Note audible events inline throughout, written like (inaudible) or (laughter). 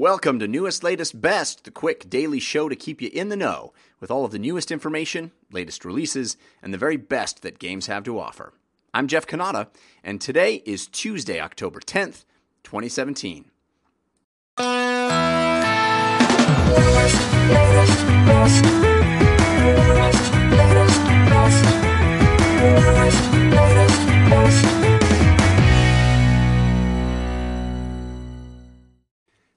Welcome to Newest, Latest, Best, the quick daily show to keep you in the know with all of the newest information, latest releases, and the very best that games have to offer. I'm Jeff Cannata, and today is Tuesday, October 10th, 2017.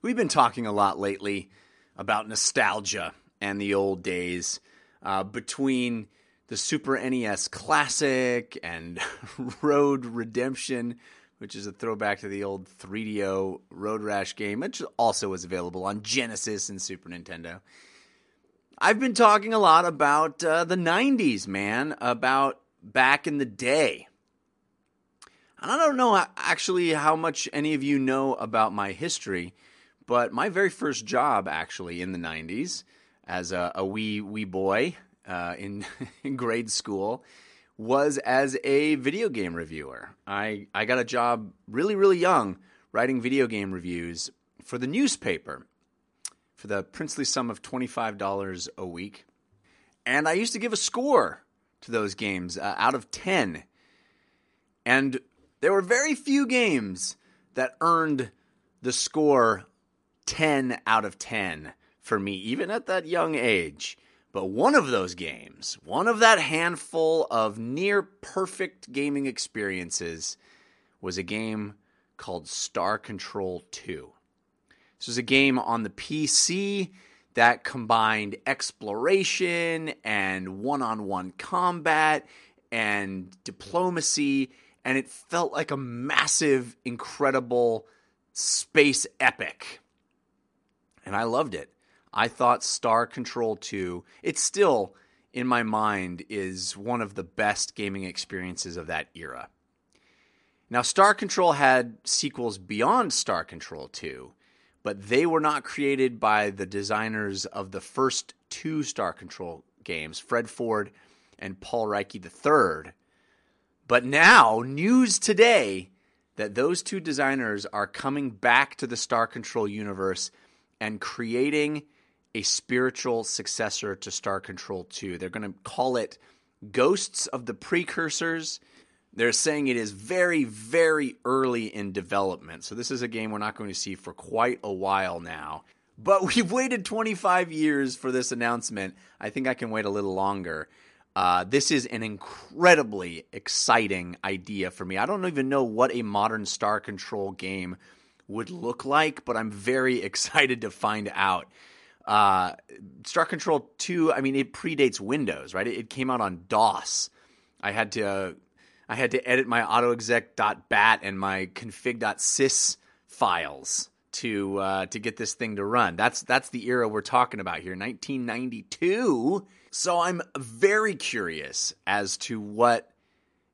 We've been talking a lot lately about nostalgia and the old days uh, between the Super NES Classic and (laughs) Road Redemption, which is a throwback to the old 3DO Road Rash game, which also was available on Genesis and Super Nintendo. I've been talking a lot about uh, the 90s, man, about back in the day. And I don't know actually how much any of you know about my history. But my very first job, actually, in the '90s, as a, a wee wee boy uh, in, (laughs) in grade school, was as a video game reviewer. I I got a job really really young writing video game reviews for the newspaper for the princely sum of twenty five dollars a week, and I used to give a score to those games uh, out of ten, and there were very few games that earned the score 10 out of 10 for me, even at that young age. But one of those games, one of that handful of near perfect gaming experiences, was a game called Star Control 2. This was a game on the PC that combined exploration and one on one combat and diplomacy, and it felt like a massive, incredible space epic and I loved it. I thought Star Control 2, it's still in my mind is one of the best gaming experiences of that era. Now Star Control had sequels beyond Star Control 2, but they were not created by the designers of the first two Star Control games, Fred Ford and Paul Reiche III. But now, news today that those two designers are coming back to the Star Control universe and creating a spiritual successor to Star Control 2. They're going to call it Ghosts of the Precursors. They're saying it is very, very early in development. So, this is a game we're not going to see for quite a while now. But (laughs) we've waited 25 years for this announcement. I think I can wait a little longer. Uh, this is an incredibly exciting idea for me. I don't even know what a modern Star Control game would look like, but I'm very (laughs) excited to find out. Uh, Star Control 2, I mean, it predates Windows, right? It, it came out on DOS. I had to uh, I had to edit my autoexec.bat and my config.sys files to uh, to get this thing to run. That's that's the era we're talking about here, 1992. So I'm very curious as to what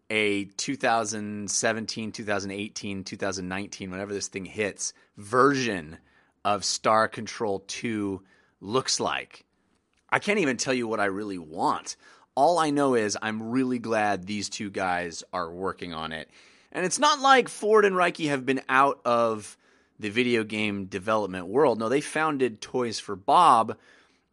a 2017, 2018, 2019, whenever this thing hits, version of Star Control 2 looks like. I can't even tell you what I really want. All I know is I'm really glad these two guys are working on it. And it's not like Ford and Reiche have been out of the video game development world. No, they founded Toys for Bob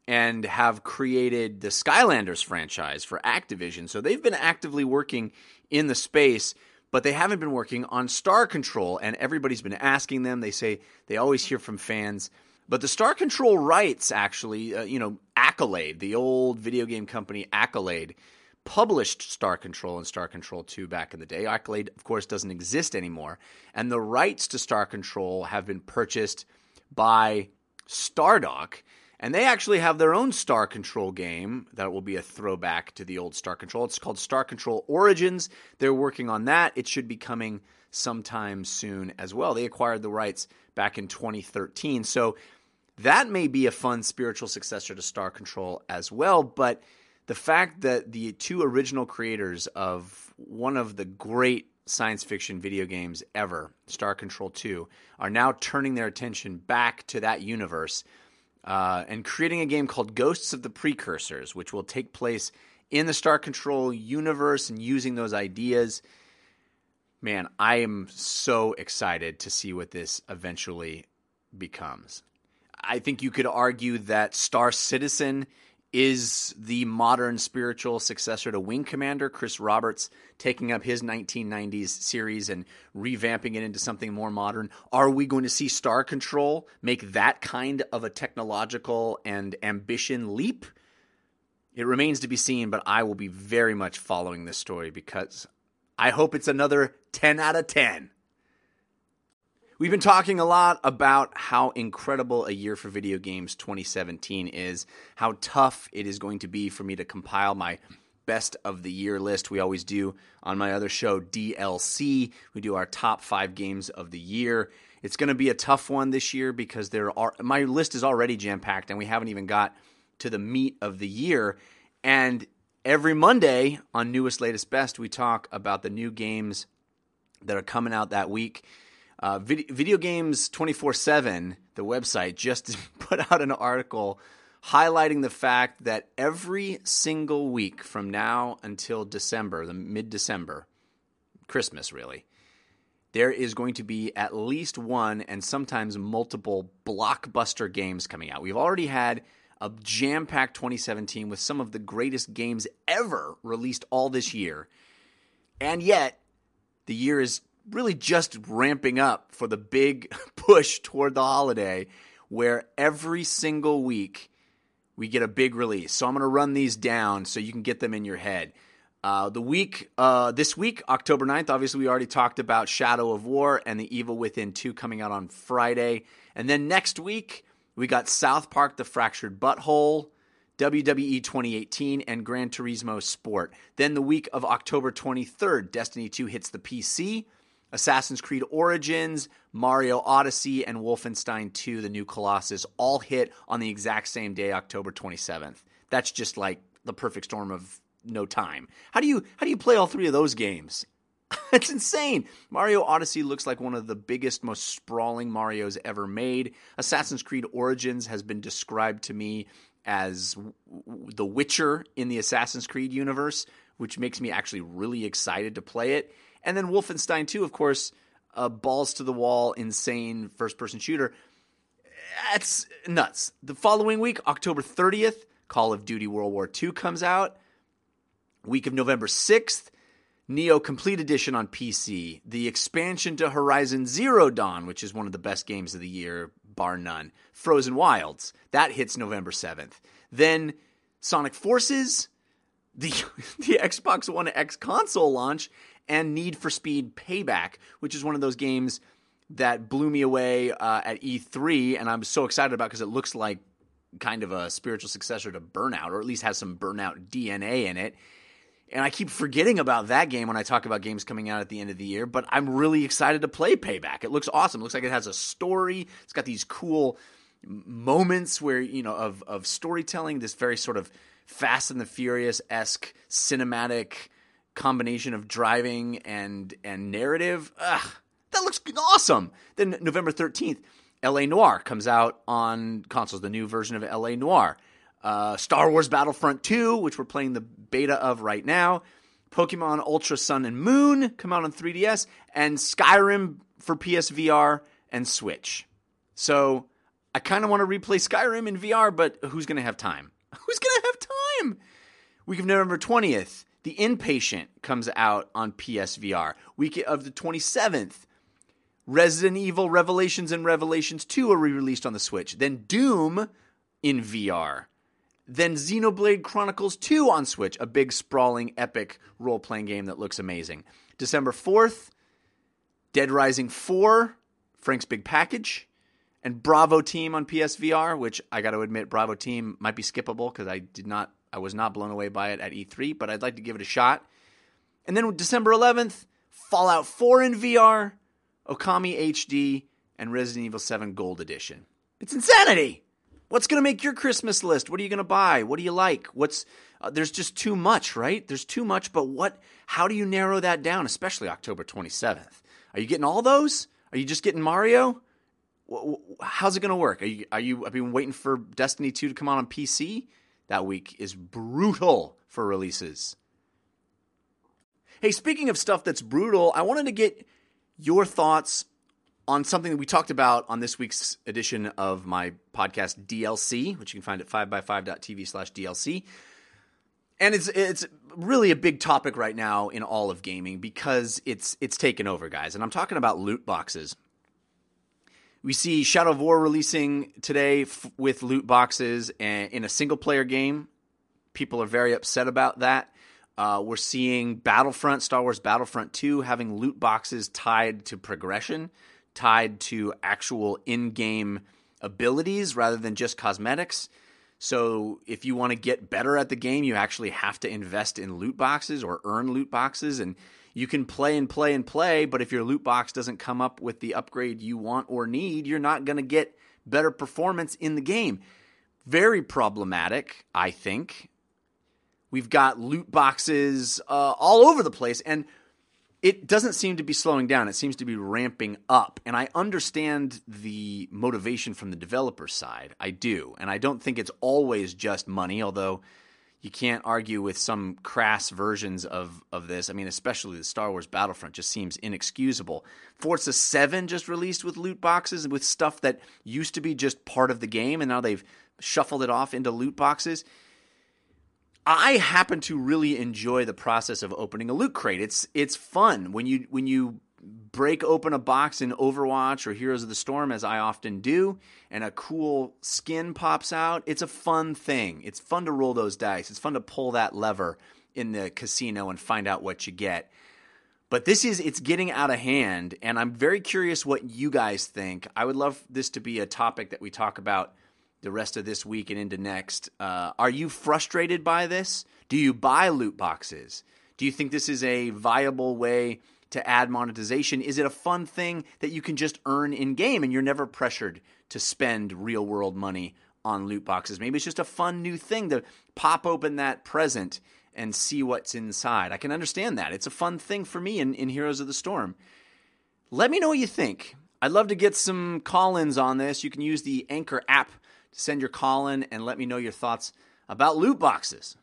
and have created the Skylanders franchise for Activision. So they've been actively working in the space, but they haven't been working on Star Control. And everybody's been asking them. They say they always hear from fans. But the Star Control rights, actually, uh, you know, Accolade, the old video game company Accolade, published Star Control and Star Control 2 back in the day. Accolade, of course, doesn't exist anymore. And the rights to Star Control have been purchased by Stardock. And they actually have their own Star Control game that will be a throwback to the old Star Control. It's called Star Control Origins. They're working on that. It should be coming sometime soon as well. They acquired the rights back in 2013. So that may be a fun spiritual successor to Star Control as well. But the fact that the two original creators of one of the great science fiction video games ever, Star Control 2, are now turning their attention back to that universe uh, and creating a game called Ghosts of the Precursors, which will take place in the Star Control universe and using those ideas. Man, I am so excited to see what this eventually becomes. I think you could argue that Star Citizen is the modern spiritual successor to Wing Commander. Chris Roberts taking up his 1990s series and revamping it into something more modern. Are we going to see Star Control make that kind of a technological and ambition leap? It remains to be seen, but I will be very much following this story because I hope it's another 10 out of 10. We've been talking a lot about how incredible a year for video games 2017 is, how tough it is going to be for me to compile my best of the year list. We always do on my other show, DLC. We do our top five games of the year. It's going to be a tough one this year because there are my list is already jam packed, and we haven't even got to the meat of the year. And every Monday on Newest Latest Best, we talk about the new games that are coming out that week. Uh, video, video Games 24 7, the website, just (laughs) put out an article highlighting the fact that every single week from now until December, the mid December, Christmas really, there is going to be at least one and sometimes multiple blockbuster games coming out. We've already had a jam packed 2017 with some of the greatest games ever released all this year. And yet, the year is really just ramping up for the big (laughs) push toward the holiday where every single week we get a big release. So I'm going to run these down so you can get them in your head. Uh, the week, uh, this week, October 9th, obviously, we already talked about Shadow of War and The Evil Within 2 coming out on Friday. And then next week, we got South Park The Fractured Butthole, WWE 2018, and Gran Turismo Sport. Then the week of October 23rd, Destiny 2 hits the PC. Assassin's Creed Origins, Mario Odyssey, and Wolfenstein 2, The New Colossus, all hit on the exact same day, October 27th. That's just like the perfect storm of no time. How do you how do you play all three of those games? (laughs) it's insane. Mario Odyssey looks like one of the biggest, most sprawling Marios ever made. Assassin's Creed Origins has been described to me as The Witcher in the Assassin's Creed universe, which makes me actually really excited to play it. And then Wolfenstein 2, of course, a balls to the wall, insane first person shooter. That's nuts. The following week, October 30th, Call of Duty World War II comes out. Week of November 6th, Nioh Complete Edition on PC. The expansion to Horizon Zero Dawn, which is one of the best games of the year, bar none. Frozen Wilds, that hits November 7th. Then Sonic Forces, the, (laughs) the Xbox One X console launch, and Need for Speed Payback, which is one of those games that blew me away uh, at E3, and I'm so excited about because it looks like kind of a spiritual successor to Burnout, or at least has some Burnout DNA in it. And I keep forgetting about that game when I talk about games coming out at the end of the year, but I'm really excited to play Payback. It looks awesome. It looks like it has a story. It's got these cool moments where, you know, of of storytelling, this very sort of Fast and the Furious esque cinematic combination of driving and and narrative. Ugh, that looks awesome. Then November 13th, LA Noire comes out on consoles, the new version of LA Noire. Uh, Star Wars Battlefront 2, which we're playing the beta of right now. Pokemon Ultra Sun and Moon come out on 3DS, and Skyrim for PSVR and Switch. So I kind of want to replay Skyrim in VR, but who's going to have time? (laughs) Who's going to have time? Week of November 20th, the Inpatient comes out on PSVR. Week of the 27th, Resident Evil Revelations and Revelations 2 are re released on the Switch. Then Doom in VR. Then Xenoblade Chronicles 2 on Switch, a big, sprawling, epic role playing game that looks amazing. December 4th, Dead Rising 4, Frank's Big Package, and Bravo Team on PSVR, which I got to admit, Bravo Team might be skippable because I did not I was not blown away by it at E3, but I'd like to give it a shot. And then December 11th, Fallout 4 in VR, Okami HD, and Resident Evil 7 Gold Edition. It's insanity! What's going to make your Christmas list? What are you going to buy? What do you like? What's uh, there's just too much, right? There's too much, but what how do you narrow that down, especially October 27th? Are you getting all those? Are you just getting Mario? How's it going to work? Are you are you I've been waiting for Destiny 2 to come out on PC? that week is brutal for releases. Hey, speaking of stuff that's brutal, I wanted to get your thoughts on something that we talked about on this week's edition of my podcast DLC, which you can find at 5by5.tv slash DLC. And it's it's really a big topic right now in all of gaming because it's it's taken over, guys. And I'm talking about loot boxes. We see Shadow of War releasing today f- with loot boxes and in a single player game. People are very upset about that. Uh, we're seeing Battlefront, Star Wars Battlefront 2, having loot boxes tied to progression, tied to actual in game abilities rather than just cosmetics. So if you want to get better at the game, you actually have to invest in loot boxes or earn loot boxes. And you can play and play and play, but if your loot box doesn't come up with the upgrade you want or need, you're not going to get better performance in the game. Very problematic, I think. We've got loot boxes uh, all over the place, and it doesn't seem to be slowing down. It seems to be ramping up. And I understand the motivation from the developer side. I do. And I don't think it's always just money, although you can't argue with some crass versions of, of this. I mean, especially the Star Wars Battlefront just seems inexcusable. Forza 7 just released with loot boxes with stuff that used to be just part of the game, and now they've shuffled it off into loot boxes. I happen to really enjoy the process of opening a loot crate. It's it's fun when you when you break open a box in Overwatch or Heroes of the Storm, as I often do, and a cool skin pops out, it's a fun thing. It's fun to roll those dice. It's fun to pull that lever in the casino and find out what you get. But this is, it's getting out of hand, and I'm very curious what you guys think. I would love this to be a topic that we talk about the rest of this week and into next. Uh, are you frustrated by this? Do you buy loot boxes? Do you think this is a viable way to add monetization? Is it a fun thing that you can just earn in game and you're never pressured to spend real world money on loot boxes? Maybe it's just a fun new thing to pop open that present and see what's inside. I can understand that. It's a fun thing for me in, in Heroes of the Storm. Let me know what you think. I'd love to get some call ins on this. You can use the Anchor app send your call in and let me know your thoughts about loot boxes.